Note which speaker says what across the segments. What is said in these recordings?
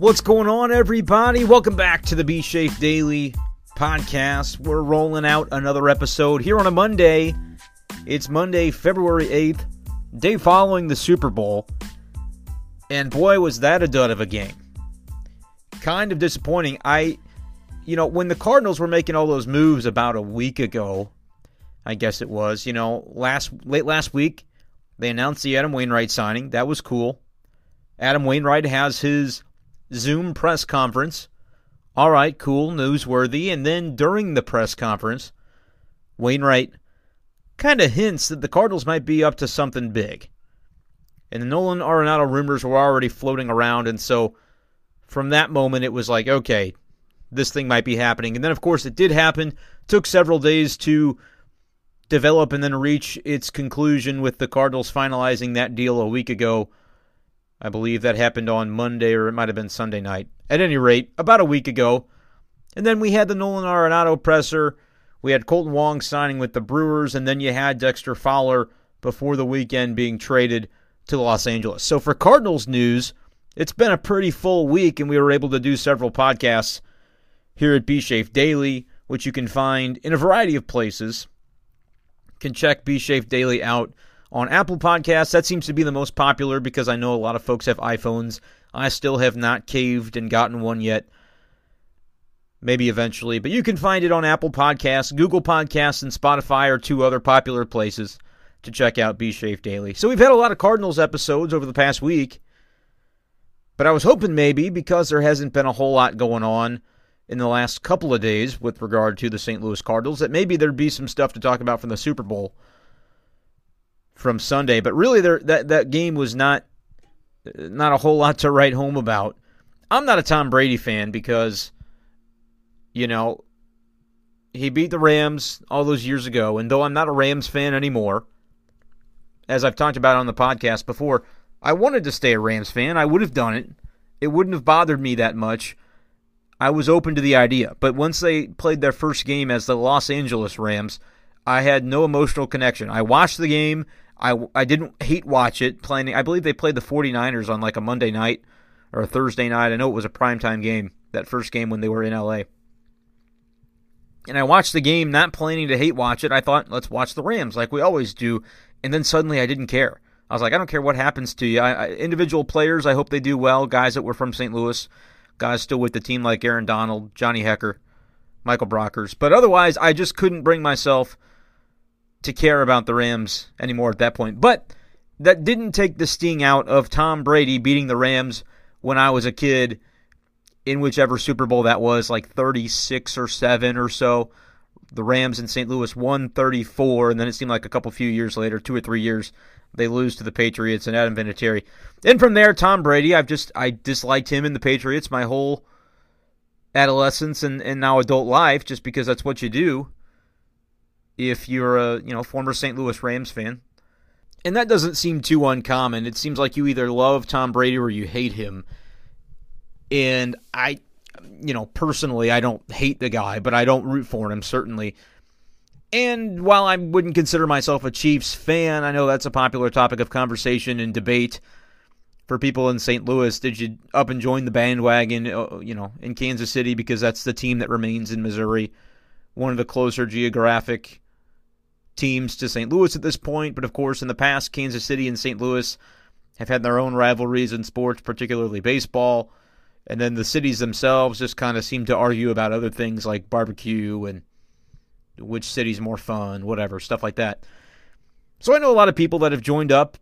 Speaker 1: What's going on, everybody? Welcome back to the B Shape Daily podcast. We're rolling out another episode here on a Monday. It's Monday, February 8th, day following the Super Bowl. And boy, was that a dud of a game. Kind of disappointing. I, you know, when the Cardinals were making all those moves about a week ago, I guess it was, you know, last late last week, they announced the Adam Wainwright signing. That was cool. Adam Wainwright has his Zoom press conference. All right, cool, newsworthy. And then during the press conference, Wainwright kind of hints that the Cardinals might be up to something big. And the Nolan Arenado rumors were already floating around. And so from that moment, it was like, okay, this thing might be happening. And then, of course, it did happen. Took several days to develop and then reach its conclusion with the Cardinals finalizing that deal a week ago I believe that happened on Monday or it might have been Sunday night. At any rate, about a week ago. And then we had the Nolan Arenado presser. We had Kolten Wong signing with the Brewers, and then you had Dexter Fowler before the weekend being traded to Los Angeles. So for Cardinals news, it's been a pretty full week, and we were able to do several podcasts here at B Shape Daily, which you can find in a variety of places. You can check B Shape Daily out on Apple Podcasts. That seems to be the most popular because I know a lot of folks have iPhones. I still have not caved and gotten one yet. Maybe eventually, but you can find it on Apple Podcasts, Google Podcasts, and Spotify are two other popular places to check out B Shape Daily. So we've had a lot of Cardinals episodes over the past week, but I was hoping maybe because there hasn't been a whole lot going on in the last couple of days with regard to the St. Louis Cardinals that maybe there'd be some stuff to talk about from the Super Bowl from Sunday. But really, there that that game was not not a whole lot to write home about. I'm not a Tom Brady fan because, you know, he beat the Rams all those years ago, and though I'm not a Rams fan anymore, as I've talked about on the podcast before, I wanted to stay a Rams fan. I would have done it. It wouldn't have bothered me that much. I was open to the idea. But once they played their first game as the Los Angeles Rams, I had no emotional connection. I watched the game. I, I didn't hate watch it playing. I believe they played the 49ers on like a Monday night or a Thursday night. I know it was a primetime game, that first game when they were in LA. And I watched the game not planning to hate watch it. I thought, let's watch the Rams like we always do. And then suddenly I didn't care. I was like, I don't care what happens to you. I, I, individual players, I hope they do well. Guys that were from St. Louis, guys still with the team like Aaron Donald, Johnny Hekker, Michael Brockers. But otherwise, I just couldn't bring myself to care about the Rams anymore at that point. But that didn't take the sting out of Tom Brady beating the Rams when I was a kid in whichever Super Bowl that was, like 36 or 7 or so. The Rams in St. Louis won 34, and then it seemed like a couple few years later, two or three years, they lose to the Patriots and Adam Vinatieri. And from there, Tom Brady, I've just I disliked him and the Patriots my whole adolescence and, and now adult life just because that's what you do if you're a you know former St. Louis Rams fan. And that doesn't seem too uncommon. It seems like you either love Tom Brady or you hate him. And I you know, personally I don't hate the guy, but I don't root for him certainly. And while I wouldn't consider myself a Chiefs fan, I know that's a popular topic of conversation and debate for people in St. Louis. Did you up and join the bandwagon, uh, you know, in Kansas City because that's the team that remains in Missouri, one of the closer geographic teams to St. Louis at this point, but of course, in the past, Kansas City and St. Louis have had their own rivalries in sports, particularly baseball. And then the cities themselves just kind of seem to argue about other things like barbecue and which city's more fun, whatever, stuff like that. So I know a lot of people that have joined up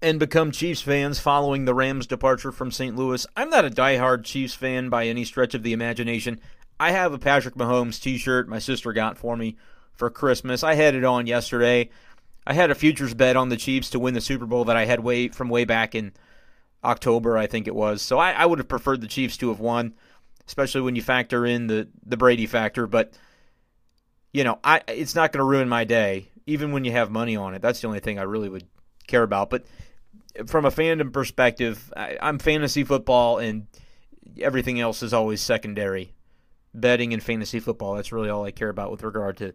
Speaker 1: and become Chiefs fans following the Rams' departure from St. Louis. I'm not a diehard Chiefs fan by any stretch of the imagination. I have a Patrick Mahomes t shirt my sister got for me for Christmas. I had it on yesterday. I had a futures bet on the Chiefs to win the Super Bowl that I had way from way back in October, I think it was. So I, I would have preferred the Chiefs to have won, especially when you factor in the the Brady factor. But you know, I it's not going to ruin my day, even when you have money on it. That's the only thing I really would care about. But from a fandom perspective, I, I'm fantasy football, and everything else is always secondary. Betting and fantasy football. That's really all I care about with regard to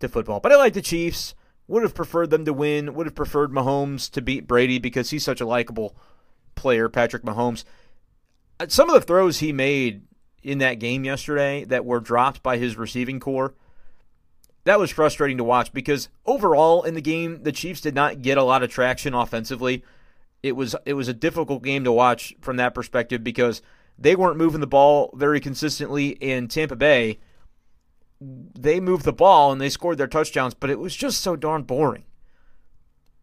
Speaker 1: to football. But I like the Chiefs. Would have preferred them to win. Would have preferred Mahomes to beat Brady because he's such a likable player, Patrick Mahomes. Uh, some of the throws he made in that game yesterday that were dropped by his receiving corps, that was frustrating to watch because overall in the game, the Chiefs did not get a lot of traction offensively. It was it was a difficult game to watch from that perspective because they weren't moving the ball very consistently in Tampa Bay they moved the ball and they scored their touchdowns, but it was just so darn boring.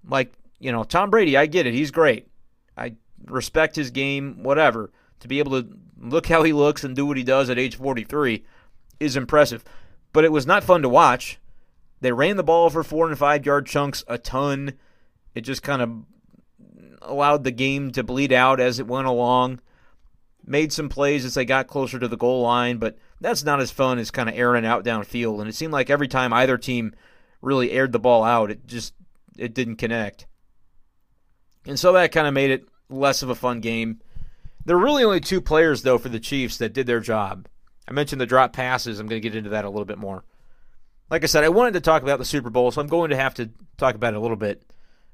Speaker 1: Like, you know, Tom Brady, I get it. He's great. I respect his game, whatever. To be able to look how he looks and do what he does at age 43 is impressive. But it was not fun to watch. They ran the ball for four and five yard chunks a ton. It just kind of allowed the game to bleed out as it went along made some plays as they got closer to the goal line, but that's not as fun as kind of airing out downfield. And it seemed like every time either team really aired the ball out, it just it didn't connect. And so that kind of made it less of a fun game. There were really only two players though for the Chiefs that did their job. I mentioned the drop passes. I'm going to get into that a little bit more. Like I said, I wanted to talk about the Super Bowl, so I'm going to have to talk about it a little bit.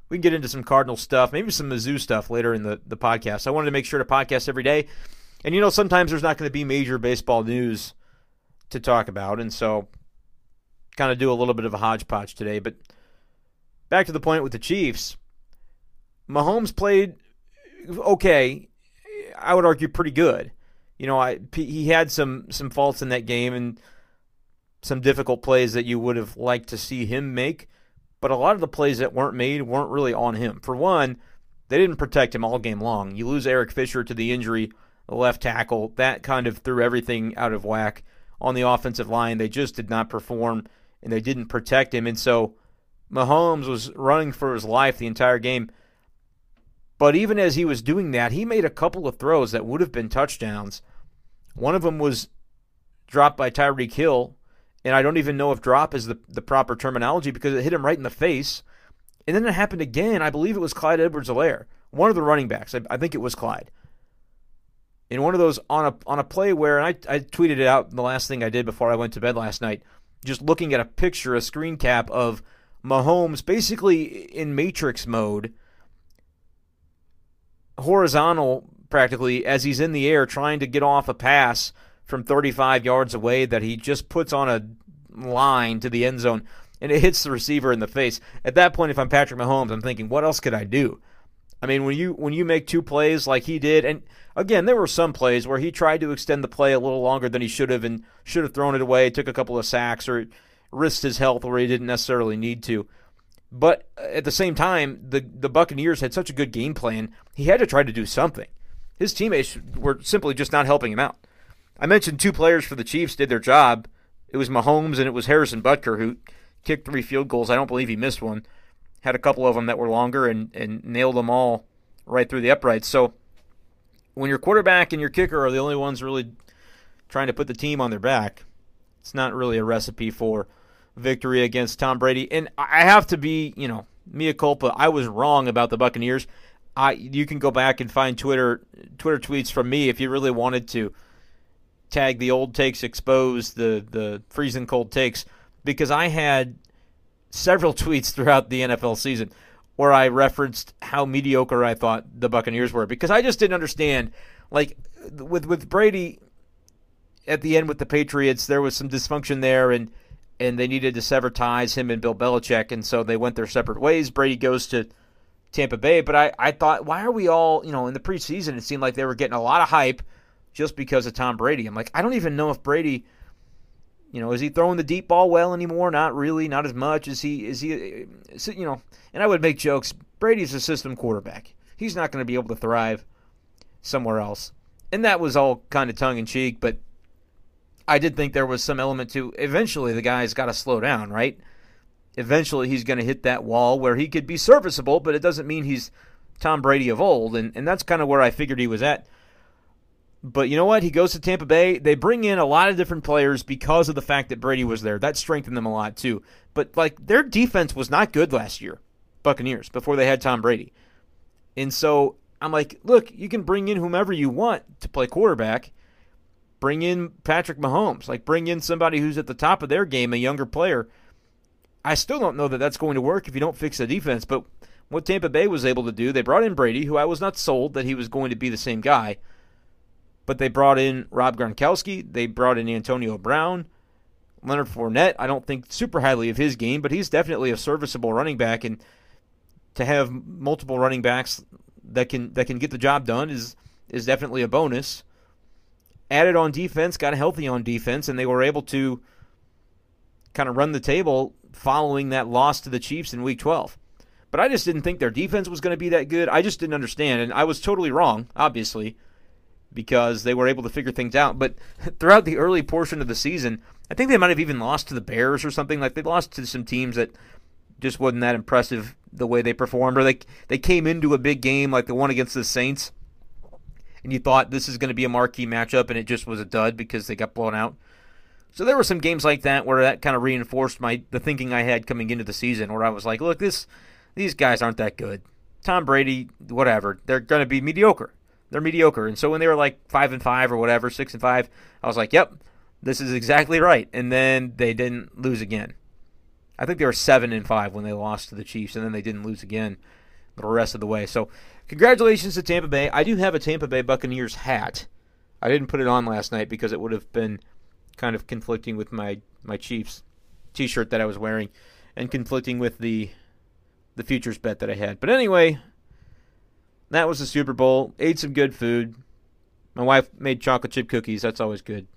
Speaker 1: We can get into some Cardinal stuff, maybe some Mizzou stuff later in the, the podcast. I wanted to make sure to podcast every day and you know, sometimes there's not going to be major baseball news to talk about, and so kind of do a little bit of a hodgepodge today. But back to the point with the Chiefs, Mahomes played okay. I would argue pretty good. You know, I he had some some faults in that game and some difficult plays that you would have liked to see him make, but a lot of the plays that weren't made weren't really on him. For one, they didn't protect him all game long. You lose Eric Fisher to the injury the left tackle. That kind of threw everything out of whack on the offensive line. They just did not perform and they didn't protect him. And so Mahomes was running for his life the entire game. But even as he was doing that, he made a couple of throws that would have been touchdowns. One of them was dropped by Tyreek Hill, and I don't even know if drop is the, the proper terminology because it hit him right in the face. And then it happened again. I believe it was Clyde Edwards Helaire, one of the running backs. I, I think it was Clyde in one of those on a on a play where I I tweeted it out the last thing I did before I went to bed last night, just looking at a picture, a screen cap of Mahomes basically in matrix mode, horizontal practically as he's in the air trying to get off a pass from 35 yards away that he just puts on a line to the end zone and it hits the receiver in the face. At that point if I'm Patrick Mahomes, I'm thinking what else could I do? I mean, when you when you make two plays like he did, and again, there were some plays where he tried to extend the play a little longer than he should have, and should have thrown it away, took a couple of sacks, or risked his health where he didn't necessarily need to. But uh, at the same time, the the Buccaneers had such a good game plan, he had to try to do something. His teammates were simply just not helping him out. I mentioned two players for the Chiefs did their job. It was Mahomes and it was Harrison Butker who kicked three field goals. I don't believe he missed one had a couple of them that were longer and, and nailed them all right through the uprights. So when your quarterback and your kicker are the only ones really trying to put the team on their back, it's not really a recipe for victory against Tom Brady. And I have to be, you know, mea culpa. I was wrong about the Buccaneers. I you can go back and find Twitter Twitter tweets from me if you really wanted to tag the old takes exposed the the freezing cold takes because I had several tweets throughout the NFL season where I referenced how mediocre I thought the Buccaneers were because I just didn't understand. Like with with Brady at the end with the Patriots, there was some dysfunction there, and and they needed to sever ties him and Bill Belichick, and so they went their separate ways. Brady goes to Tampa Bay, but I I thought why are we all you know in the preseason it seemed like they were getting a lot of hype just because of Tom Brady. I'm like I don't even know if Brady you know, is he throwing the deep ball well anymore? Not really, not as much. Is he? Is he? Uh, you know, and I would make jokes. Brady's a system quarterback. He's not going to be able to thrive somewhere else. And that was all kind of tongue in cheek, but I did think there was some element to eventually the guy's got to slow down, right? Eventually he's going to hit that wall where he could be serviceable, but it doesn't mean he's Tom Brady of old, and, and that's kind of where I figured he was at. But you know what? He goes to Tampa Bay. They bring in a lot of different players because of the fact that Brady was there. That strengthened them a lot too. But like their defense was not good last year, Buccaneers, before they had Tom Brady. And so I'm like, look, you can bring in whomever you want to play quarterback. Bring in Patrick Mahomes. Like bring in somebody who's at the top of their game, a younger player. I still don't know that that's going to work if you don't fix the defense, but what Tampa Bay was able to do, they brought in Brady, who I was not sold that he was going to be the same guy but they brought in Rob Gronkowski. They brought in Antonio Brown. Leonard Fournette, I don't think super highly of his game, but he's definitely a serviceable running back. And to have multiple running backs that can that can get the job done is is definitely a bonus. Added on defense, got healthy on defense, and they were able to kind of run the table following that loss to the Chiefs in Week 12. But I just didn't think their defense was going to be that good. I just didn't understand, and I was totally wrong, obviously because they were able to figure things out. But throughout the early portion of the season, I think they might have even lost to the Bears or something. Like they lost to some teams that just wasn't that impressive the way they performed, or they they came into a big game like the one against the Saints, and you thought this is going to be a marquee matchup, and it just was a dud because they got blown out. So there were some games like that where that kind of reinforced my the thinking I had coming into the season, where I was like, look, this these guys aren't that good. Tom Brady, whatever, they're going to be mediocre they're mediocre. And so when they were like five and five or whatever, six and five, I was like, yep, this is exactly right. And then they didn't lose again. I think they were seven and five when they lost to the Chiefs, and then they didn't lose again the rest of the way. So congratulations to Tampa Bay. I do have a Tampa Bay Buccaneers hat. I didn't put it on last night because it would have been kind of conflicting with my my Chiefs T-shirt that I was wearing, and conflicting with the the futures bet that I had. But anyway, that was the Super Bowl. Ate some good food. My wife made chocolate chip cookies. That's always good.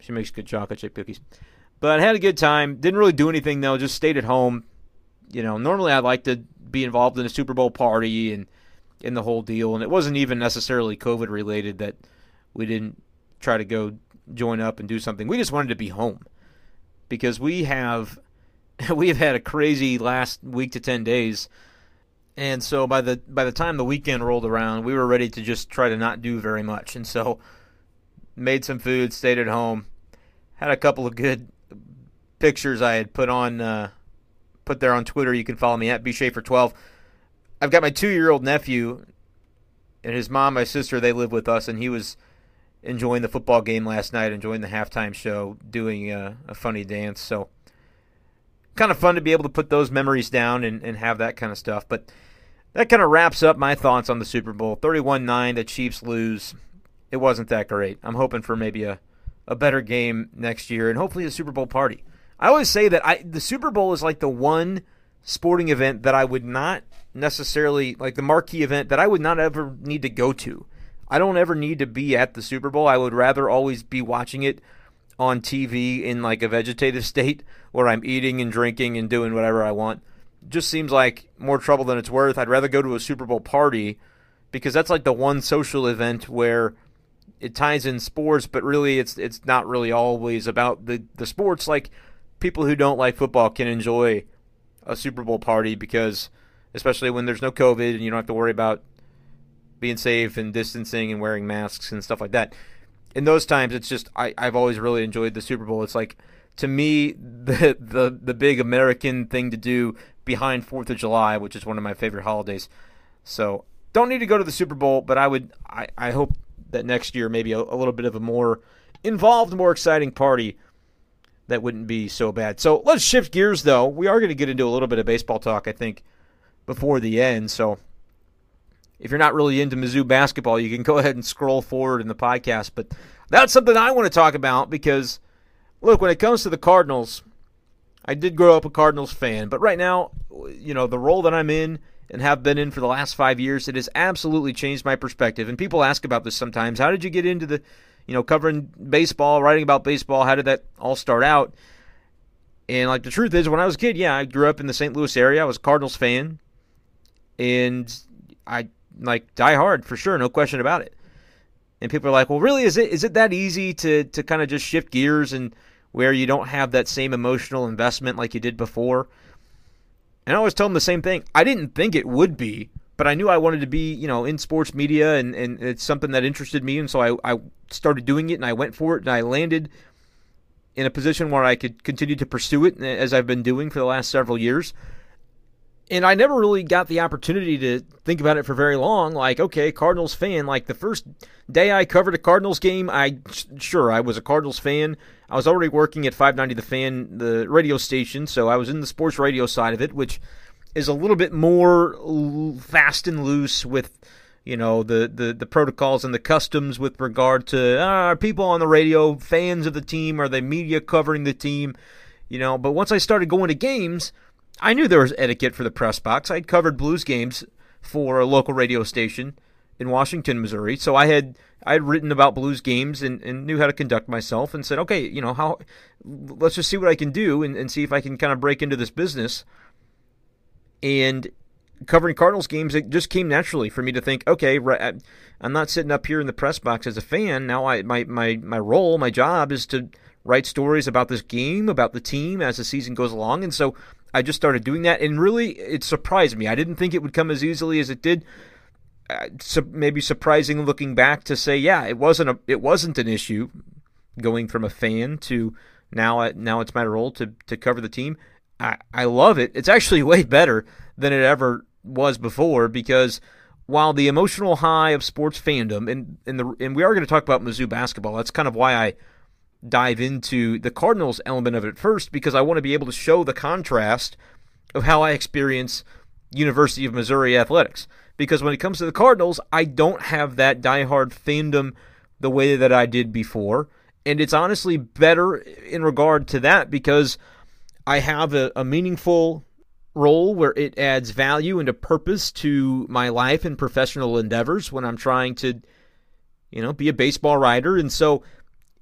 Speaker 1: She makes good chocolate chip cookies. But I had a good time. Didn't really do anything though. Just stayed at home. You know, normally I'd like to be involved in a Super Bowl party and in the whole deal. And it wasn't even necessarily COVID related that we didn't try to go join up and do something. We just wanted to be home because we have we have had a crazy last week to ten days and so by the by the time the weekend rolled around, we were ready to just try to not do very much. And so made some food, stayed at home, had a couple of good pictures I had put on uh, put there on Twitter. You can follow me at bshafer12. I've got my two year old nephew and his mom, my sister. They live with us, and he was enjoying the football game last night, enjoying the halftime show, doing a, a funny dance. So kind of fun to be able to put those memories down and, and have that kind of stuff. But that kind of wraps up my thoughts on the Super Bowl. 31 9, the Chiefs lose. It wasn't that great. I'm hoping for maybe a, a better game next year and hopefully a Super Bowl party. I always say that I the Super Bowl is like the one sporting event that I would not necessarily like the marquee event that I would not ever need to go to. I don't ever need to be at the Super Bowl. I would rather always be watching it on TV in like a vegetative state where I'm eating and drinking and doing whatever I want just seems like more trouble than it's worth. I'd rather go to a Super Bowl party because that's like the one social event where it ties in sports, but really it's it's not really always about the the sports. Like people who don't like football can enjoy a Super Bowl party because especially when there's no COVID and you don't have to worry about being safe and distancing and wearing masks and stuff like that. In those times, it's just I, I've always really enjoyed the Super Bowl. It's like to me the the the big American thing to do behind Fourth of July, which is one of my favorite holidays. So don't need to go to the Super Bowl, but I would I, I hope that next year maybe a, a little bit of a more involved, more exciting party that wouldn't be so bad. So let's shift gears though. We are going to get into a little bit of baseball talk, I think, before the end. So if you're not really into Mizzou basketball, you can go ahead and scroll forward in the podcast. But that's something I want to talk about because look, when it comes to the Cardinals, I did grow up a Cardinals fan, but right now, you know, the role that I'm in and have been in for the last five years, it has absolutely changed my perspective. And people ask about this sometimes. How did you get into the, you know, covering baseball, writing about baseball? How did that all start out? And like the truth is, when I was a kid, yeah, I grew up in the St. Louis area. I was a Cardinals fan, and I like die hard for sure, no question about it. And people are like, "Well, really, is it is it that easy to to kind of just shift gears and where you don't have that same emotional investment like you did before?" And I always tell them the same thing. I didn't think it would be, but I knew I wanted to be, you know, in sports media and, and it's something that interested me. And so I, I started doing it and I went for it and I landed in a position where I could continue to pursue it eh, as I've been doing for the last several years. And I never really got the opportunity to think about it for very long. Like, okay, Cardinals fan. Like the first day I covered a Cardinals game, I sure I was a Cardinals fan. I was already working at 590 The Fan, the radio station, so I was in the sports radio side of it, which is a little bit more fast and loose with you know the, the, the protocols and the customs with regard to uh, are people on the radio fans of the team are the media covering the team you know but once i started going to games i knew there was etiquette for the press box i'd covered blues games for a local radio station in washington missouri so i had I had written about blues games and, and knew how to conduct myself and said, okay, you know, how let's just see what I can do and, and see if I can kind of break into this business. And covering Cardinals games, it just came naturally for me to think, okay, I'm not sitting up here in the press box as a fan. Now I my my my role, my job is to write stories about this game, about the team as the season goes along. And so I just started doing that and really it surprised me. I didn't think it would come as easily as it did uh, maybe surprising looking back to say, yeah, it wasn't a it wasn't an issue going from a fan to now now it's my role to to cover the team. I I love it. It's actually way better than it ever was before because while the emotional high of sports fandom and and the and we are going to talk about Mizzou basketball. That's kind of why I dive into the Cardinals element of it first because I want to be able to show the contrast of how I experience University of Missouri athletics because when it comes to the Cardinals, I don't have that diehard fandom the way that I did before. And it's honestly better in regard to that because I have a, a meaningful role where it adds value and a purpose to my life and professional endeavors when I'm trying to, you know, be a baseball writer. And so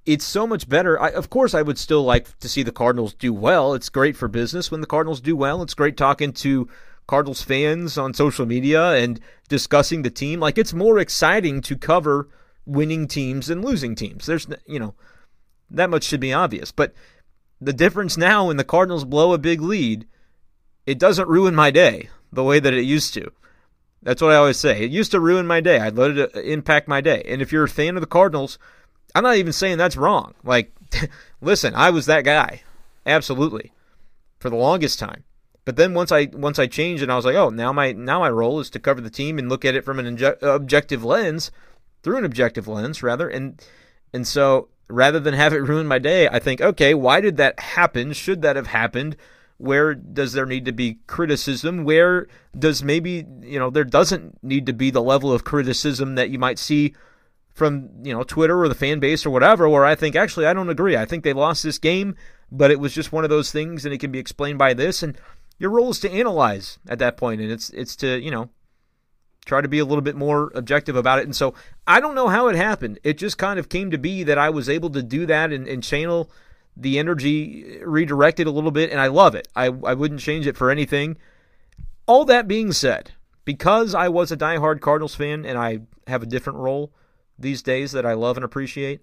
Speaker 1: it's so much better. I, of course, I would still like to see the Cardinals do well. It's great for business when the Cardinals do well. It's great talking to Cardinals fans on social media and discussing the team. Like it's more exciting to cover winning teams than losing teams. There's you know that much should be obvious, but the difference now when the Cardinals blow a big lead, it doesn't ruin my day the way that it used to. That's what I always say. It used to ruin my day. I'd let it uh, impact my day. And if you're a fan of the Cardinals, I'm not even saying that's wrong. Like, listen, I was that guy. Absolutely. For the longest time. But then once I once I changed and I was like, oh, now my now my role is to cover the team and look at it from an inje- objective lens, through an objective lens rather, and and so rather than have it ruin my day, I think, okay, why did that happen? Should that have happened? Where does there need to be criticism? Where does maybe you know there doesn't need to be the level of criticism that you might see from you know Twitter or the fan base or whatever? Where I think actually I don't agree. I think they lost this game, but it was just one of those things, and it can be explained by this and your role is to analyze at that point, and it's it's to you know try to be a little bit more objective about it. And so I don't know how it happened. It just kind of came to be that I was able to do that and, and channel the energy redirected a little bit, and I love it. I, I wouldn't change it for anything. All that being said, because I was a diehard Cardinals fan and I have a different role these days that I love and appreciate,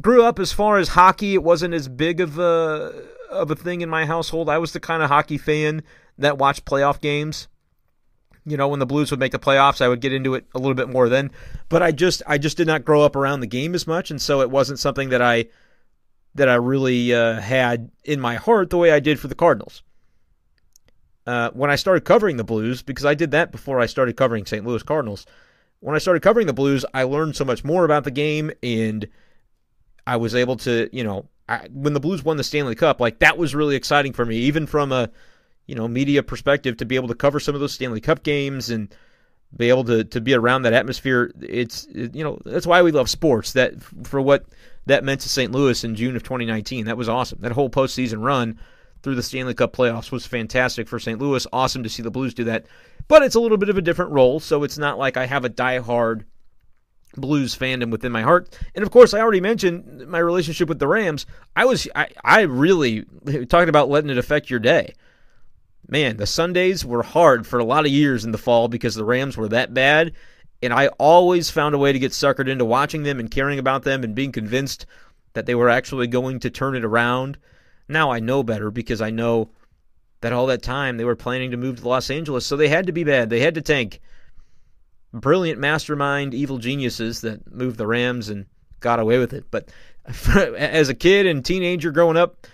Speaker 1: grew up as far as hockey, it wasn't as big of a of a thing in my household. I was the kind of hockey fan that watched playoff games. You know, when the Blues would make the playoffs, I would get into it a little bit more then. But I just I just did not grow up around the game as much, and so it wasn't something that I that I really uh, had in my heart the way I did for the Cardinals. Uh, when I started covering the Blues, because I did that before I started covering St. Louis Cardinals. When I started covering the Blues, I learned so much more about the game, and I was able to, you know, I, when the Blues won the Stanley Cup, like that was really exciting for me, even from a you know media perspective, to be able to cover some of those Stanley Cup games and be able to to be around that atmosphere. It's it, you know that's why we love sports. That for what that meant to St. Louis in June of 2019, that was awesome. That whole postseason run through the Stanley Cup playoffs was fantastic for St. Louis. Awesome to see the Blues do that, but it's a little bit of a different role, so it's not like I have a diehard Blues fandom within my heart. And of course, I already mentioned my relationship with the Rams. I was I, I really talking about letting it affect your day. Man, the Sundays were hard for a lot of years in the fall because the Rams were that bad. And I always found a way to get suckered into watching them and caring about them and being convinced that they were actually going to turn it around. Now I know better because I know that all that time they were planning to move to Los Angeles, so they had to be bad. They had to tank. Brilliant mastermind, evil geniuses that moved the Rams and got away with it. But as a kid and teenager growing up,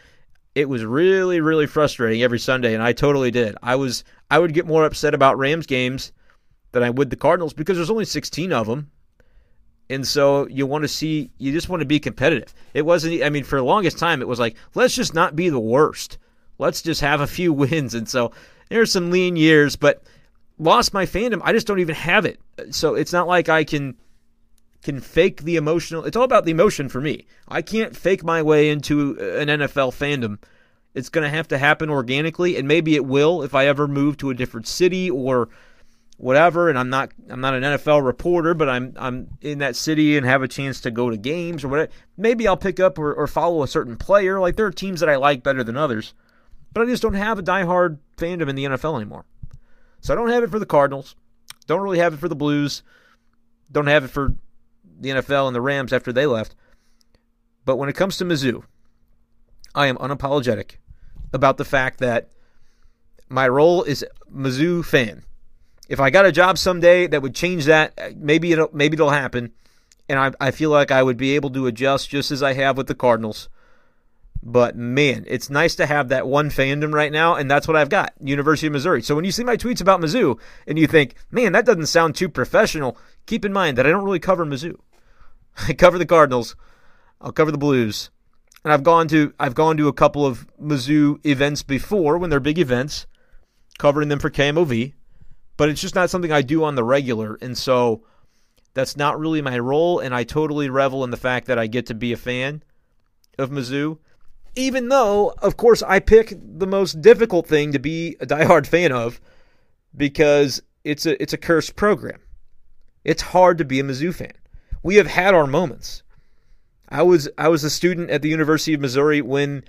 Speaker 1: it was really, really frustrating every Sunday, and I totally did. I was I would get more upset about Rams games than I would the Cardinals because there's only 16 of them. And so you want to see, you just want to be competitive. It wasn't, I mean, for the longest time, it was like, let's just not be the worst. Let's just have a few wins. And so there's some lean years, but lost my fandom. I just don't even have it. So it's not like I can can fake the emotional. It's all about the emotion for me. I can't fake my way into uh, an NFL fandom. It's going to have to happen organically, and maybe it will if I ever move to a different city or whatever. And I'm not I'm not an NFL reporter, but I'm I'm in that city and have a chance to go to games or whatever. Maybe I'll pick up or, or follow a certain player. Like there are teams that I like better than others, but I just don't have a diehard fandom in the NFL anymore. So I don't have it for the Cardinals. Don't really have it for the Blues. Don't have it for the NFL and the Rams after they left. But when it comes to Mizzou, I am unapologetic about the fact that my role is Mizzou fan. If I got a job someday that would change that, maybe it'll maybe it'll happen, and I, I feel like I would be able to adjust just as I have with the Cardinals. But man, it's nice to have that one fandom right now, and that's what I've got University of Missouri. So when you see my tweets about Mizzou and you think, man, that doesn't sound too professional, keep in mind that I don't really cover Mizzou. I cover the Cardinals, I'll cover the Blues, and I've gone to I've gone to a couple of Mizzou events before when they're big events, covering them for KMOV, but it's just not something I do on the regular, and so that's not really my role, and I totally revel in the fact that I get to be a fan of Mizzou even though, of course, I pick the most difficult thing to be a diehard fan of because it's a it's a cursed program. It's hard to be a Mizzou fan. We have had our moments. I was I was a student at the University of Missouri when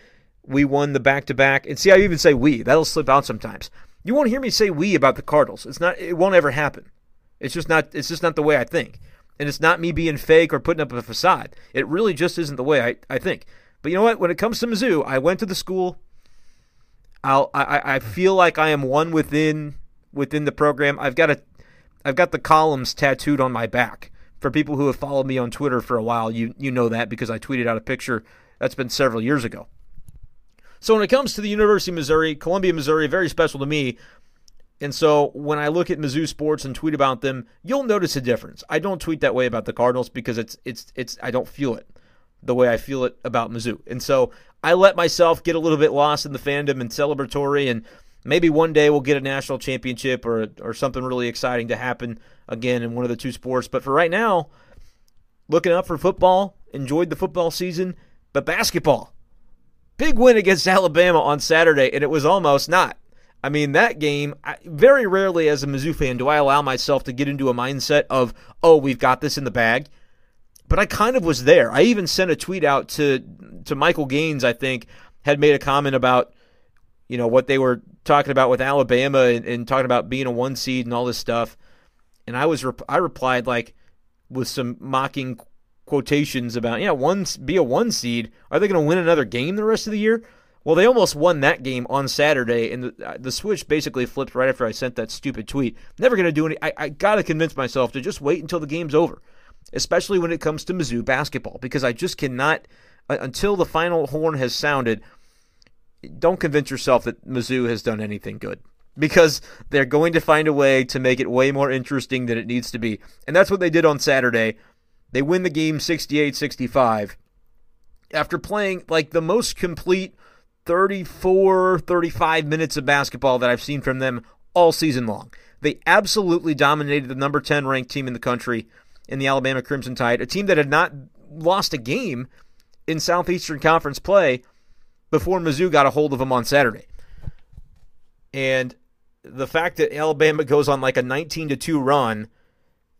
Speaker 1: we won the back to back. And see, I even say we. That'll slip out sometimes. You won't hear me say we about the Cardinals. It's not. It won't ever happen. It's just not. It's just not the way I think. And it's not me being fake or putting up a facade. It really just isn't the way I, I think. But you know what? When it comes to Mizzou, I went to the school. I'll, I I feel like I am one within within the program. I've got a I've got the columns tattooed on my back. For people who have followed me on Twitter for a while, you you know that because I tweeted out a picture that's been several years ago. So when it comes to the University of Missouri, Columbia, Missouri, very special to me. And so when I look at Mizzou sports and tweet about them, you'll notice a difference. I don't tweet that way about the Cardinals because it's it's it's I don't feel it the way I feel it about Mizzou. And so I let myself get a little bit lost in the fandom and celebratory and maybe one day we'll get a national championship or or something really exciting to happen again in one of the two sports. But for right now, looking up for football, enjoyed the football season, but basketball. Big win against Alabama on Saturday, and it was almost not. I mean, that game, I, very rarely as a Mizzou fan do I allow myself to get into a mindset of, oh, we've got this in the bag but I kind of was there. I even sent a tweet out to to Michael Gaines. I think had made a comment about you know what they were talking about with Alabama and, and talking about being a one seed and all this stuff. And I was rep- I replied like with some mocking quotations about yeah one be a one seed. Are they going to win another game the rest of the year? Well, they almost won that game on Saturday, and the, uh, the switch basically flipped right after I sent that stupid tweet. Never going to do any. I, I got to convince myself to just wait until the game's over especially when it comes to Mizzou basketball, because I just cannot, uh, until the final horn has sounded, don't convince yourself that Mizzou has done anything good. Because they're going to find a way to make it way more interesting than it needs to be. And that's what they did on Saturday. They win the game 68 65 after playing like the most complete 34, 35 minutes of basketball that I've seen from them all season long. They absolutely dominated the number 10 ranked team in the country in the Alabama Crimson Tide, a team that had not lost a game in Southeastern Conference play before Mizzou got a hold of them on Saturday. And the fact that Alabama goes on like a 19 to 2 run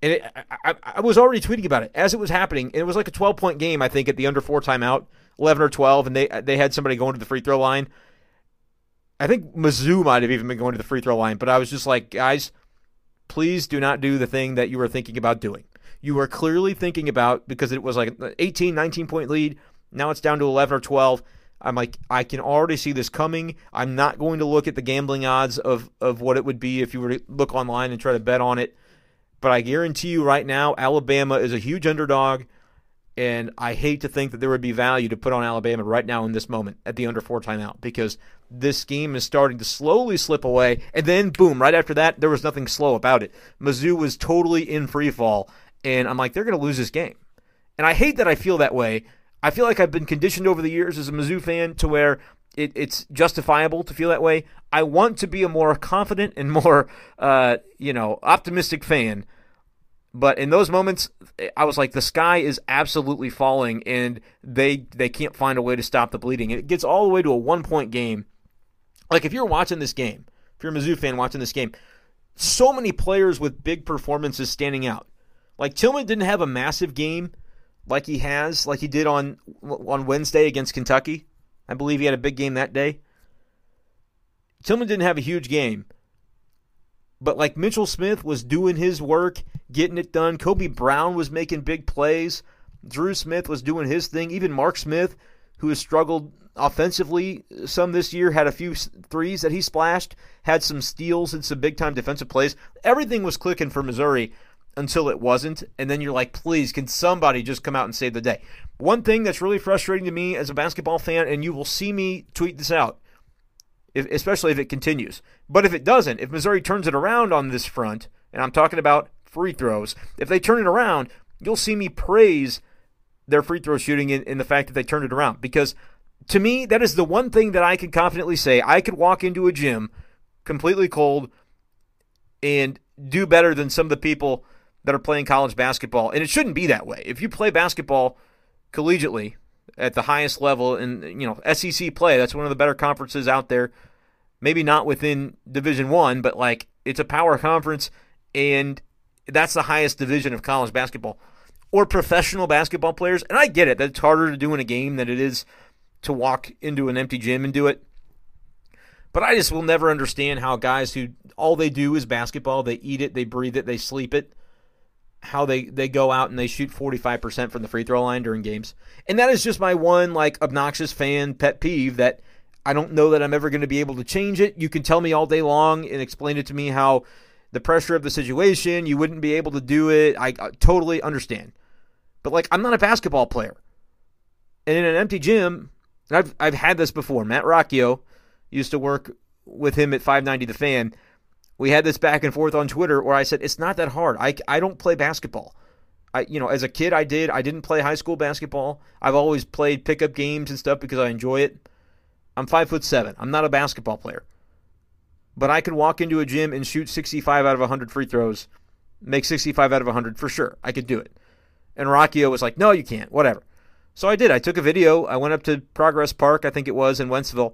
Speaker 1: and it, I, I, was already tweeting about it as it was happening. It was like a 12 point game, I think, at the under four timeout, 11 or 12, and they they had somebody going to the free throw line. I think Mizzou might have even been going to the free throw line, but I was just like, guys, please do not do the thing that you were thinking about doing. You were clearly thinking about because it was like 18, 19 point lead. Now it's down to 11 or 12. I'm like, I can already see this coming. I'm not going to look at the gambling odds of, of what it would be if you were to look online and try to bet on it. But I guarantee you right now, Alabama is a huge underdog. And I hate to think that there would be value to put on Alabama right now in this moment at the under four timeout because this game is starting to slowly slip away. And then, boom, right after that, there was nothing slow about it. Mizzou was totally in free fall. And I'm like, they're going to lose this game. And I hate that I feel that way. I feel like I've been conditioned over the years as a Mizzou fan to where it, it's justifiable to feel that way. I want to be a more confident and more, uh, you know, optimistic fan but in those moments, I was like, the sky is absolutely falling, and they they can't find a way to stop the bleeding. It gets all the way to a one point game. Like if you're watching this game, if you're a Mizzou fan watching this game, so many players with big performances standing out. Like Tilmon didn't have a massive game like he has, like he did on on Wednesday against Kentucky. I believe he had a big game that day. Tilmon didn't have a huge game, but like Mitchell Smith was doing his work, getting it done. Kobe Brown was making big plays. Dru Smith was doing his thing. Even Mark Smith, who has struggled offensively some this year, had a few threes that he splashed, had some steals and some big time defensive plays. Everything was clicking for Missouri until it wasn't. And then you're like, please, can somebody just come out and save the day? One thing that's really frustrating to me as a basketball fan, and you will see me tweet this out if, especially if it continues. But if it doesn't, if Missouri turns it around on this front, and I'm talking about free throws, if they turn it around, you'll see me praise their free throw shooting in, in the fact that they turned it around. Because to me, that is the one thing that I can confidently say. I could walk into a gym completely cold and do better than some of the people that are playing college basketball. And it shouldn't be that way. If you play basketball collegiately at the highest level in you know SEC play, that's one of the better conferences out there maybe not within Division One, but like it's a power conference, and that's the highest division of college basketball or professional basketball players. And I get it; that it's harder to do in a game than it is to walk into an empty gym and do it. But I just will never understand how guys who all they do is basketball, they eat it, they breathe it, they sleep it, how they, they go out and they shoot 45% from the free throw line during games. And that is just my one like obnoxious fan pet peeve that I don't know that I'm ever going to be able to change it. You can tell me all day long and explain it to me how the pressure of the situation, you wouldn't be able to do it. I, I totally understand. But like I'm not a basketball player. And in an empty gym, I've I've had this before. Matt Rocchio used to work with him at 590 The Fan. We had this back and forth on Twitter where I said it's not that hard. I, I don't play basketball. I you know as a kid I did. I didn't play high school basketball. I've always played pickup games and stuff because I enjoy it. I'm five foot seven. I'm not a basketball player. But I could walk into a gym and shoot 65 out of 100 free throws, make 65 out of 100 for sure. I could do it. And Rocchio was like, no, you can't, whatever. So I did. I took a video. I went up to Progress Park, I think it was, in Wentzville.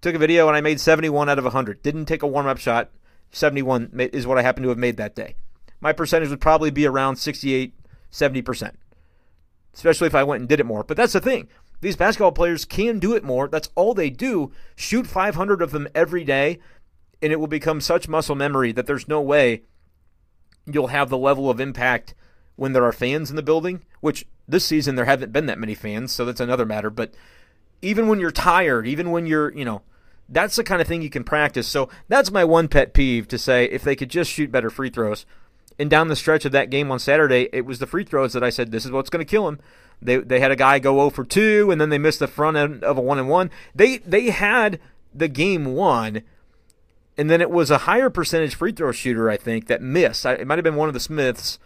Speaker 1: Took a video and I made 71 out of 100. Didn't take a warm up shot. 71 is what I happen to have made that day. My percentage would probably be around 68, 70%, especially if I went and did it more. But that's the thing. These basketball players can do it more. That's all they do. Shoot 500 of them every day, and it will become such muscle memory that there's no way you'll have the level of impact when there are fans in the building, which this season there haven't been that many fans, so that's another matter. But even when you're tired, even when you're, you know, that's the kind of thing you can practice. So that's my one pet peeve to say if they could just shoot better free throws. And down the stretch of that game on Saturday, it was the free throws that I said, this is what's going to kill him. They they had a guy go 0 for 2 and then they missed the front end of a 1 and 1. They they had the game won and then it was a higher percentage free throw shooter I think that missed. It might have been one of the Smiths.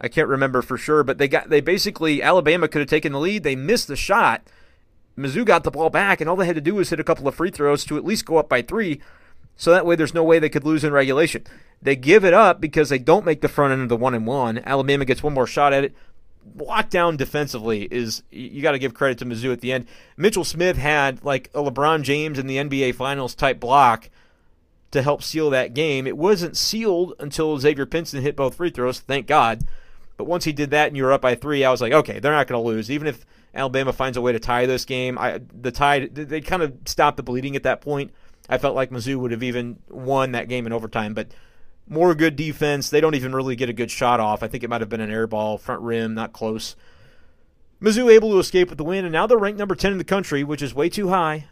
Speaker 1: I can't remember for sure, but they got they basically Alabama could have taken the lead. They missed the shot. Mizzou got the ball back, and all they had to do was hit a couple of free throws to at least go up by three. So that way, there's no way they could lose in regulation. They give it up because they don't make the front end of the one and one. Alabama gets one more shot at it lockdown defensively is you got to give credit to Mizzou at the end. Mitchell Smith had like a LeBron James in the NBA Finals type block to help seal that game. It wasn't sealed until Xavier Pinson hit both free throws, thank God. But once he did that and you were up by three, I was like, okay, they're not going to lose. Even if Alabama finds a way to tie this game, I, the tie they kind of stopped the bleeding at that point. I felt like Mizzou would have even won that game in overtime, but more good defense. They don't even really get a good shot off. I think it might have been an air ball, front rim, not close. Mizzou able to escape with the win, and now they're ranked number 10 in the country, which is way too high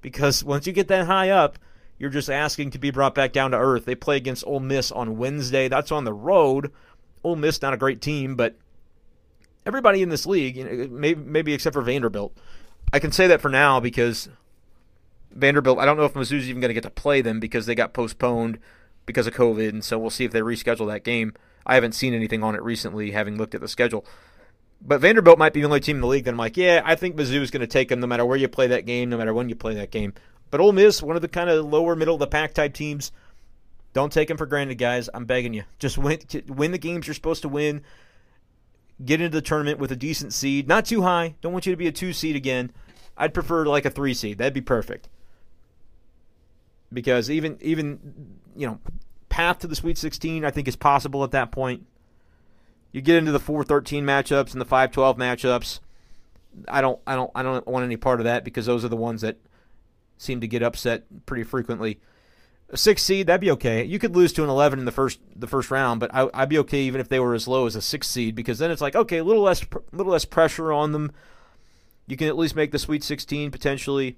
Speaker 1: because once you get that high up, you're just asking to be brought back down to earth. They play against Ole Miss on Wednesday. That's on the road. Ole Miss not a great team, but everybody in this league, you know, maybe, maybe except for Vanderbilt, I can say that for now because Vanderbilt. I don't know if Mizzou's even going to get to play them because they got postponed because of COVID, and so we'll see if they reschedule that game. I haven't seen anything on it recently, having looked at the schedule. But Vanderbilt might be the only team in the league that I'm like, yeah, I think Mizzou is going to take them no matter where you play that game, no matter when you play that game. But Ole Miss, one of the kind of lower middle of the pack type teams, don't take them for granted, guys. I'm begging you. Just win, win the games you're supposed to win. Get into the tournament with a decent seed, not too high. Don't want you to be a two seed again. I'd prefer like a three seed. That'd be perfect. Because even even you know, path to the Sweet 16, I think is possible at that point. You get into the 4-13 matchups and the 5-12 matchups. I don't I don't I don't want any part of that because those are the ones that seem to get upset pretty frequently. A six seed, that'd be okay. You could lose to an eleven in the first the first round, but I, would be okay even if they were as low as a six seed because then it's like okay, a little less a little less pressure on them. You can at least make the Sweet 16 potentially.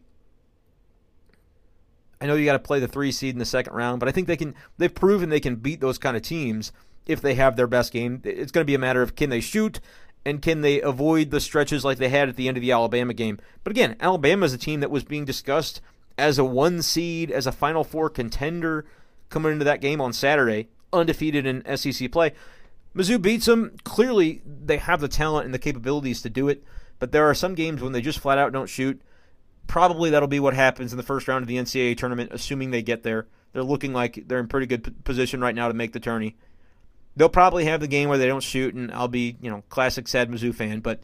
Speaker 1: I know you got to play the three seed in the second round, but I think they can. They've proven they can beat those kind of teams if they have their best game. It's going to be a matter of can they shoot and can they avoid the stretches like they had at the end of the Alabama game. But again, Alabama is a team that was being discussed as a one seed, as a Final Four contender coming into that game on Saturday, undefeated in SEC play. Mizzou beats them. Clearly, they have the talent and the capabilities to do it, but there are some games when they just flat out don't shoot probably that'll be what happens in the first round of the NCAA tournament, assuming they get there. They're looking like they're in pretty good position right now to make the tourney. They'll probably have the game where they don't shoot, and I'll be, you know, classic sad Mizzou fan. But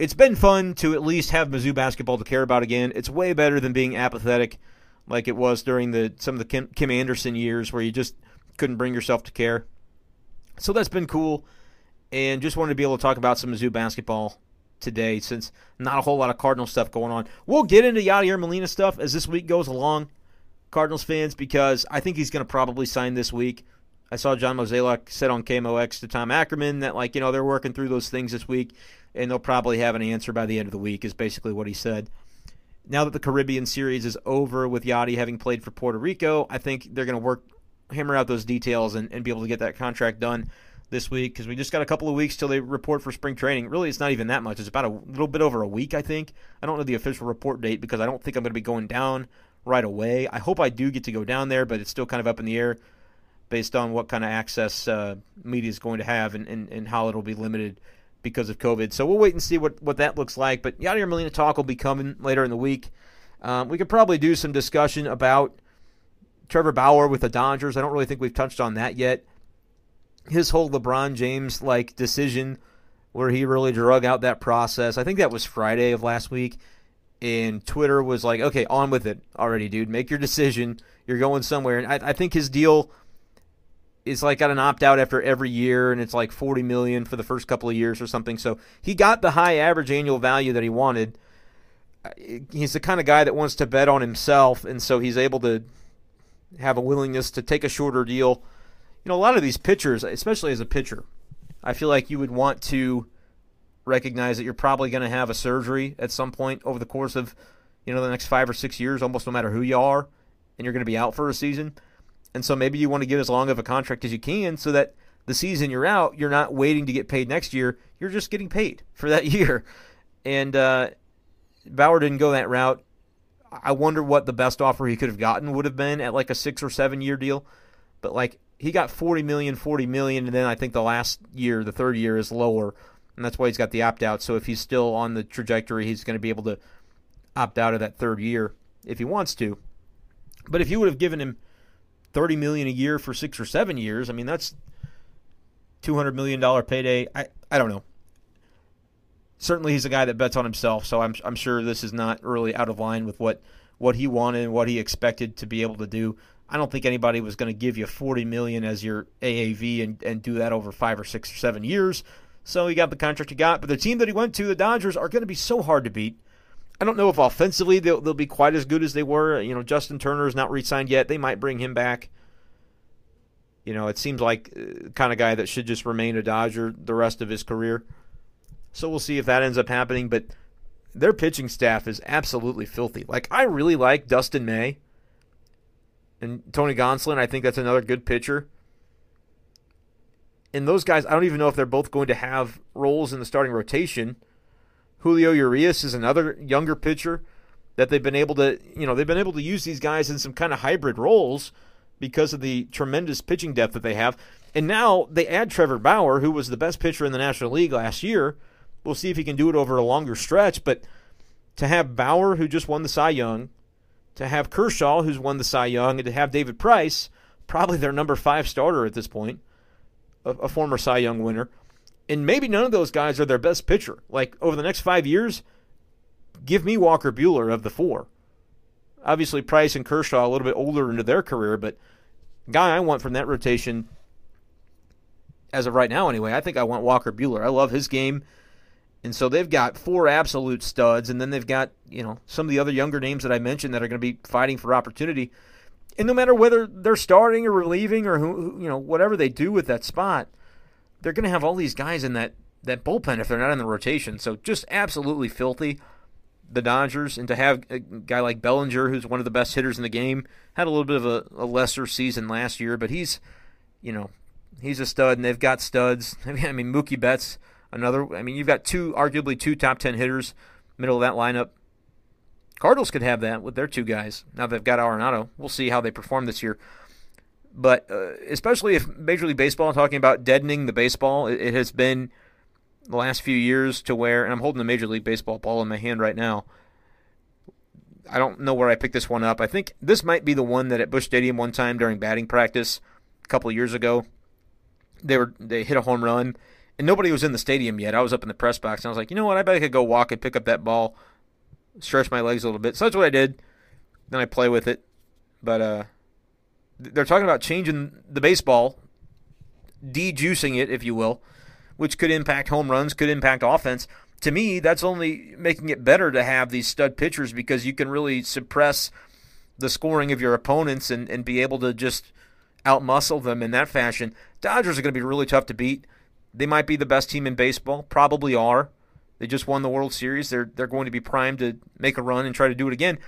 Speaker 1: it's been fun to at least have Mizzou basketball to care about again. It's way better than being apathetic, like it was during the some of the Kim, Kim Anderson years where you just couldn't bring yourself to care. So that's been cool, and just wanted to be able to talk about some Mizzou basketball today since not a whole lot of Cardinal stuff going on. We'll get into Yadier Molina stuff as this week goes along, Cardinals fans, because I think he's going to probably sign this week. I saw John Mozeliak said on KMOX to Tom Ackerman that, like, you know, they're working through those things this week, and they'll probably have an answer by the end of the week, is basically what he said. Now that the Caribbean series is over with Yadi having played for Puerto Rico, I think they're going to work, hammer out those details and, and be able to get that contract done this week because we just got a couple of weeks till they report for spring training. Really, it's not even that much. It's about a little bit over a week, I think. I don't know the official report date because I don't think I'm going to be going down right away. I hope I do get to go down there, but it's still kind of up in the air based on what kind of access uh, media is going to have and, and, and how it'll be limited because of COVID. So we'll wait and see what, what that looks like. But Yadier Molina talk will be coming later in the week. Um, we could probably do some discussion about Trevor Bauer with the Dodgers. I don't really think we've touched on that yet his whole LeBron James like decision where he really drug out that process. I think that was Friday of last week. And Twitter was like, okay, on with it already, dude. Make your decision. You're going somewhere. And I, I think his deal is like got an opt out after every year, and it's like 40 million for the first couple of years or something. So he got the high average annual value that he wanted. Uh, he's the kind of guy that wants to bet on himself, and so he's able to have a willingness to take a shorter deal you know, a lot of these pitchers, especially as a pitcher, I feel like you would want to recognize that you're probably going to have a surgery at some point over the course of, you know, the next five or six years, almost no matter who you are, and you're going to be out for a season. And so maybe you want to get as long of a contract as you can so that the season you're out, you're not waiting to get paid next year. You're just getting paid for that year. And uh, Bauer didn't go that route. I wonder what the best offer he could have gotten would have been at like a six or seven year deal. But like he got 40 million, 40 million, and then I think the last year, the third year, is lower, and that's why he's got the opt out. So if he's still on the trajectory, he's going to be able to opt out of that third year if he wants to. But if you would have given him 30 million a year for six or seven years, I mean that's 200 million dollar payday. I I don't know. Certainly, he's a guy that bets on himself, so I'm I'm sure this is not really out of line with what what he wanted and what he expected to be able to do. I don't think anybody was going to give you 40 million as your AAV and, and do that over five or six or seven years. So he got the contract he got. But the team that he went to, the Dodgers, are going to be so hard to beat. I don't know if offensively they'll, they'll be quite as good as they were. You know, Justin Turner is not re-signed yet. They might bring him back. You know, it seems like uh, kind of guy that should just remain a Dodger the rest of his career. So we'll see if that ends up happening. But their pitching staff is absolutely filthy. Like I really like Dustin May and Tony Gonsolin. I think that's another good pitcher. And those guys, I don't even know if they're both going to have roles in the starting rotation. Julio Urias is another younger pitcher that they've been able to, you know, they've been able to use these guys in some kind of hybrid roles because of the tremendous pitching depth that they have. And now they add Trevor Bauer, who was the best pitcher in the National League last year We'll see if he can do it over a longer stretch. But to have Bauer, who just won the Cy Young, to have Kershaw, who's won the Cy Young, and to have David Price, probably their number five starter at this point, a, a former Cy Young winner. And maybe none of those guys are their best pitcher. Like over the next five years, give me Walker Buehler of the four. Obviously, Price and Kershaw a little bit older into their career, but guy I want from that rotation, as of right now anyway, I think I want Walker Buehler. I love his game. And so they've got four absolute studs, and then they've got, you know, some of the other younger names that I mentioned that are going to be fighting for opportunity. And no matter whether they're starting or relieving or who, you know, whatever they do with that spot, they're going to have all these guys in that that bullpen if they're not in the rotation. So just absolutely filthy. The Dodgers, and to have a guy like Bellinger, who's one of the best hitters in the game, had a little bit of a, a lesser season last year, but he's, you know, he's a stud, and they've got studs. I mean, I mean Mookie Betts Another, I mean, you've got two, arguably two top 10 hitters, middle of that lineup. Cardinals could have that with their two guys. Now they've got Arenado. We'll see how they perform this year. But uh, especially if Major League Baseball, talking about deadening the baseball, it, it has been the last few years to where, and I'm holding the Major League Baseball ball in my hand right now. I don't know where I picked this one up. I think this might be the one that at Busch Stadium one time during batting practice a couple years ago, they were they hit a home run and nobody was in the stadium yet. I was up in the press box, and I was like, you know what? I bet I could go walk and pick up that ball, stretch my legs a little bit. So that's what I did. Then I play with it. But uh, they're talking about changing the baseball, de-juicing it, if you will, which could impact home runs, could impact offense. To me, that's only making it better to have these stud pitchers because you can really suppress the scoring of your opponents and, and be able to just outmuscle them in that fashion. Dodgers are going to be really tough to beat. They might be the best team in baseball, probably are. They just won the World Series. They're they're going to be primed to make a run and try to do it again.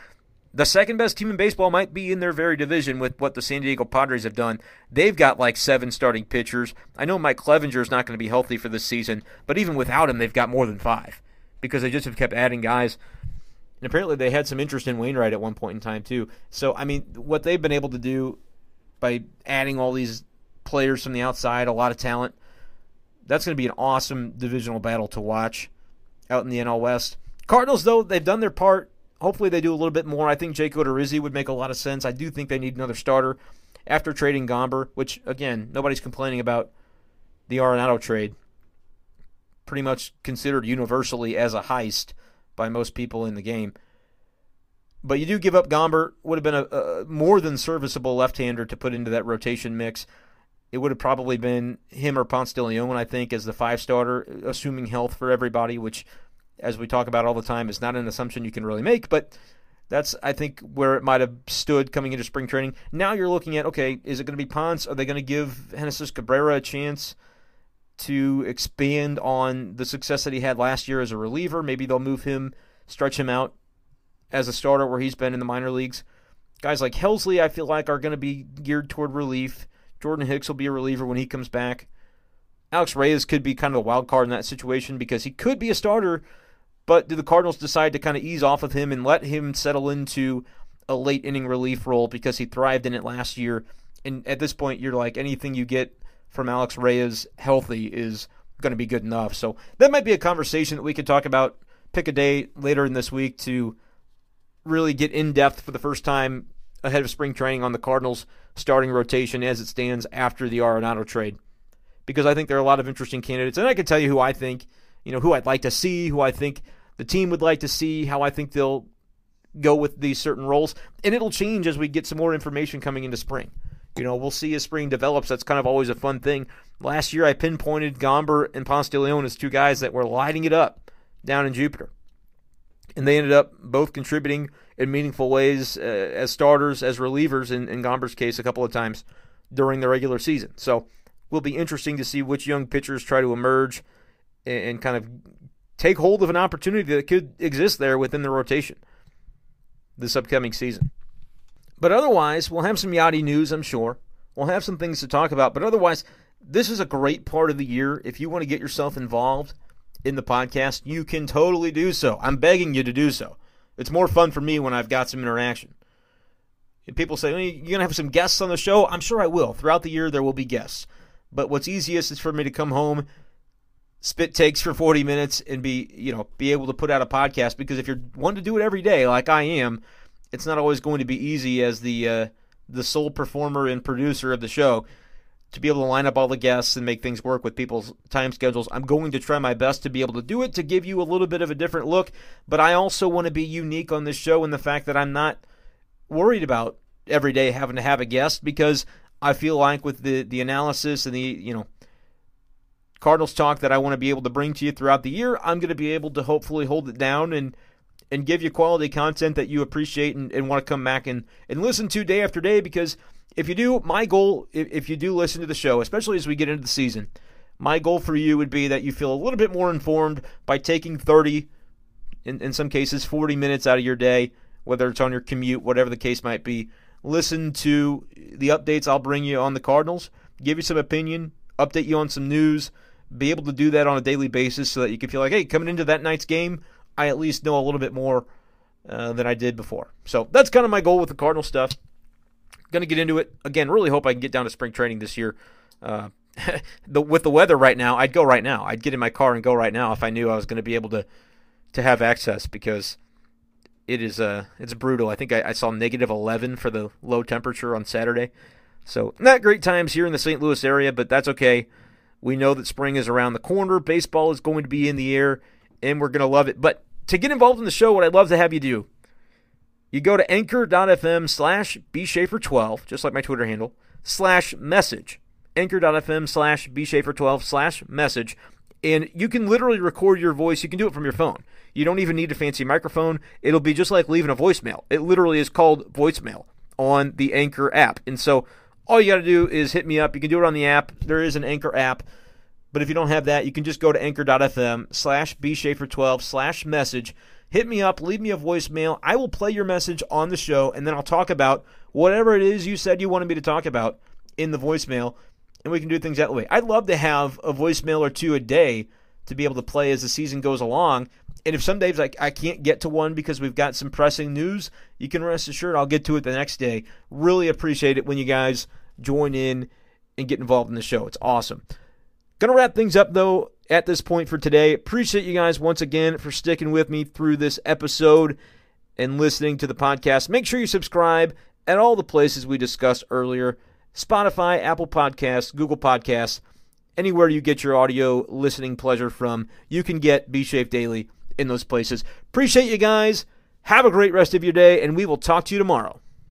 Speaker 1: The second best team in baseball might be in their very division with what the San Diego Padres have done. They've got like seven starting pitchers. I know Mike Clevinger is not going to be healthy for this season, but even without him, they've got more than five because they just have kept adding guys. And apparently, they had some interest in Wainwright at one point in time too. So, I mean, what they've been able to do by adding all these players from the outside, a lot of talent, that's going to be an awesome divisional battle to watch out in the NL West. Cardinals, though, they've done their part. Hopefully, they do a little bit more. I think Jake Odorizzi would make a lot of sense. I do think they need another starter after trading Gomber, which, again, nobody's complaining about the Arenado trade. Pretty much considered universally as a heist by most people in the game. But you do give up Gomber, would have been a, a more than serviceable left hander to put into that rotation mix it would have probably been him or Ponce de Leon, I think, as the five starter, assuming health for everybody, which, as we talk about all the time, is not an assumption you can really make. But that's, I think, where it might have stood coming into spring training. Now you're looking at, okay, is it going to be Ponce? Are they going to give Genesis Cabrera a chance to expand on the success that he had last year as a reliever? Maybe they'll move him, stretch him out as a starter where he's been in the minor leagues. Guys like Helsley, I feel like, are going to be geared toward relief. Jordan Hicks will be a reliever when he comes back. Alex Reyes could be kind of a wild card in that situation because he could be a starter, but do the Cardinals decide to kind of ease off of him and let him settle into a late inning relief role because he thrived in it last year? And at this point, you're like anything you get from Alex Reyes healthy is going to be good enough. So that might be a conversation that we could talk about. Pick a day later in this week to really get in depth for the first time ahead of spring training on the Cardinals starting rotation as it stands after the Arenado trade. Because I think there are a lot of interesting candidates, and I can tell you who I think, you know, who I'd like to see, who I think the team would like to see, how I think they'll go with these certain roles, and it'll change as we get some more information coming into spring. You know, we'll see as spring develops. That's kind of always a fun thing. Last year, I pinpointed Gomber and Ponce de Leon as two guys that were lighting it up down in Jupiter and they ended up both contributing in meaningful ways uh, as starters, as relievers in, in Gomber's case a couple of times during the regular season. So, will be interesting to see which young pitchers try to emerge and, kind of take hold of an opportunity that could exist there within the rotation this upcoming season. But otherwise, we'll have some Yadi news, I'm sure. We'll have some things to talk about. But otherwise, this is a great part of the year. If you want to get yourself involved in the podcast, you can totally do so. I'm begging you to do so. It's more fun for me when I've got some interaction. People say, well, you're going to have some guests on the show. I'm sure I will. Throughout the year, there will be guests. But what's easiest is for me to come home, spit takes for 40 minutes, and be, you know, be able to put out a podcast. Because if you're one to do it every day, like I am, it's not always going to be easy as the uh, the sole performer and producer of the show to be able to line up all the guests and make things work with people's time schedules. I'm going to try my best to be able to do it to give you a little bit of a different look, but I also want to be unique on this show in the fact that I'm not worried about every day having to have a guest because I feel like with the the analysis and the, you know, Cardinals talk that I want to be able to bring to you throughout the year, I'm going to be able to hopefully hold it down and and give you quality content that you appreciate and, and want to come back and, and listen to day after day because – if you do, my goal, if, if you do listen to the show, especially as we get into the season, my goal for you would be that you feel a little bit more informed by taking 30, in, in some cases 40 minutes out of your day, whether it's on your commute, whatever the case might be. Listen to the updates I'll bring you on the Cardinals, give you some opinion, update you on some news, be able to do that on a daily basis so that you can feel like, hey, coming into that night's game, I at least know a little bit more uh, than I did before. So that's kind of my goal with the Cardinal stuff going to get into it again. Really hope I can get down to spring training this year. Uh, the, with the weather right now, I'd go right now. I'd get in my car and go right now if I knew I was going to be able to to have access because it is uh it's brutal. I think I, I saw negative 11 for the low temperature on Saturday. So not great times here in the St. Louis area, but that's okay. We know that spring is around the corner. Baseball is going to be in the air, and we're going to love it. But to get involved in the show, what I'd love to have you do you go to anchor.fm slash bschaefer12, just like my Twitter handle, slash message. Anchor.fm slash bschaefer12 slash message. And you can literally record your voice. You can do it from your phone. You don't even need a fancy microphone. It'll be just like leaving a voicemail. It literally is called voicemail on the Anchor app. And so all you got to do is hit me up. You can do it on the app. There is an Anchor app. But if you don't have that, you can just go to anchor.fm slash bschaefer12 slash message hit me up, leave me a voicemail. I will play your message on the show, and then I'll talk about whatever it is you said you wanted me to talk about in the voicemail, and we can do things that way. I'd love to have a voicemail or two a day to be able to play as the season goes along. And if some days I, I can't get to one because we've got some pressing news, you can rest assured I'll get to it the next day. Really appreciate it when you guys join in and get involved in the show. It's awesome. Gonna wrap things up though at this point for today. Appreciate you guys once again for sticking with me through this episode and listening to the podcast. Make sure you subscribe at all the places we discussed earlier Spotify, Apple Podcasts, Google Podcasts, anywhere you get your audio listening pleasure from. You can get B Shape Daily in those places. Appreciate you guys. Have a great rest of your day, and we will talk to you tomorrow.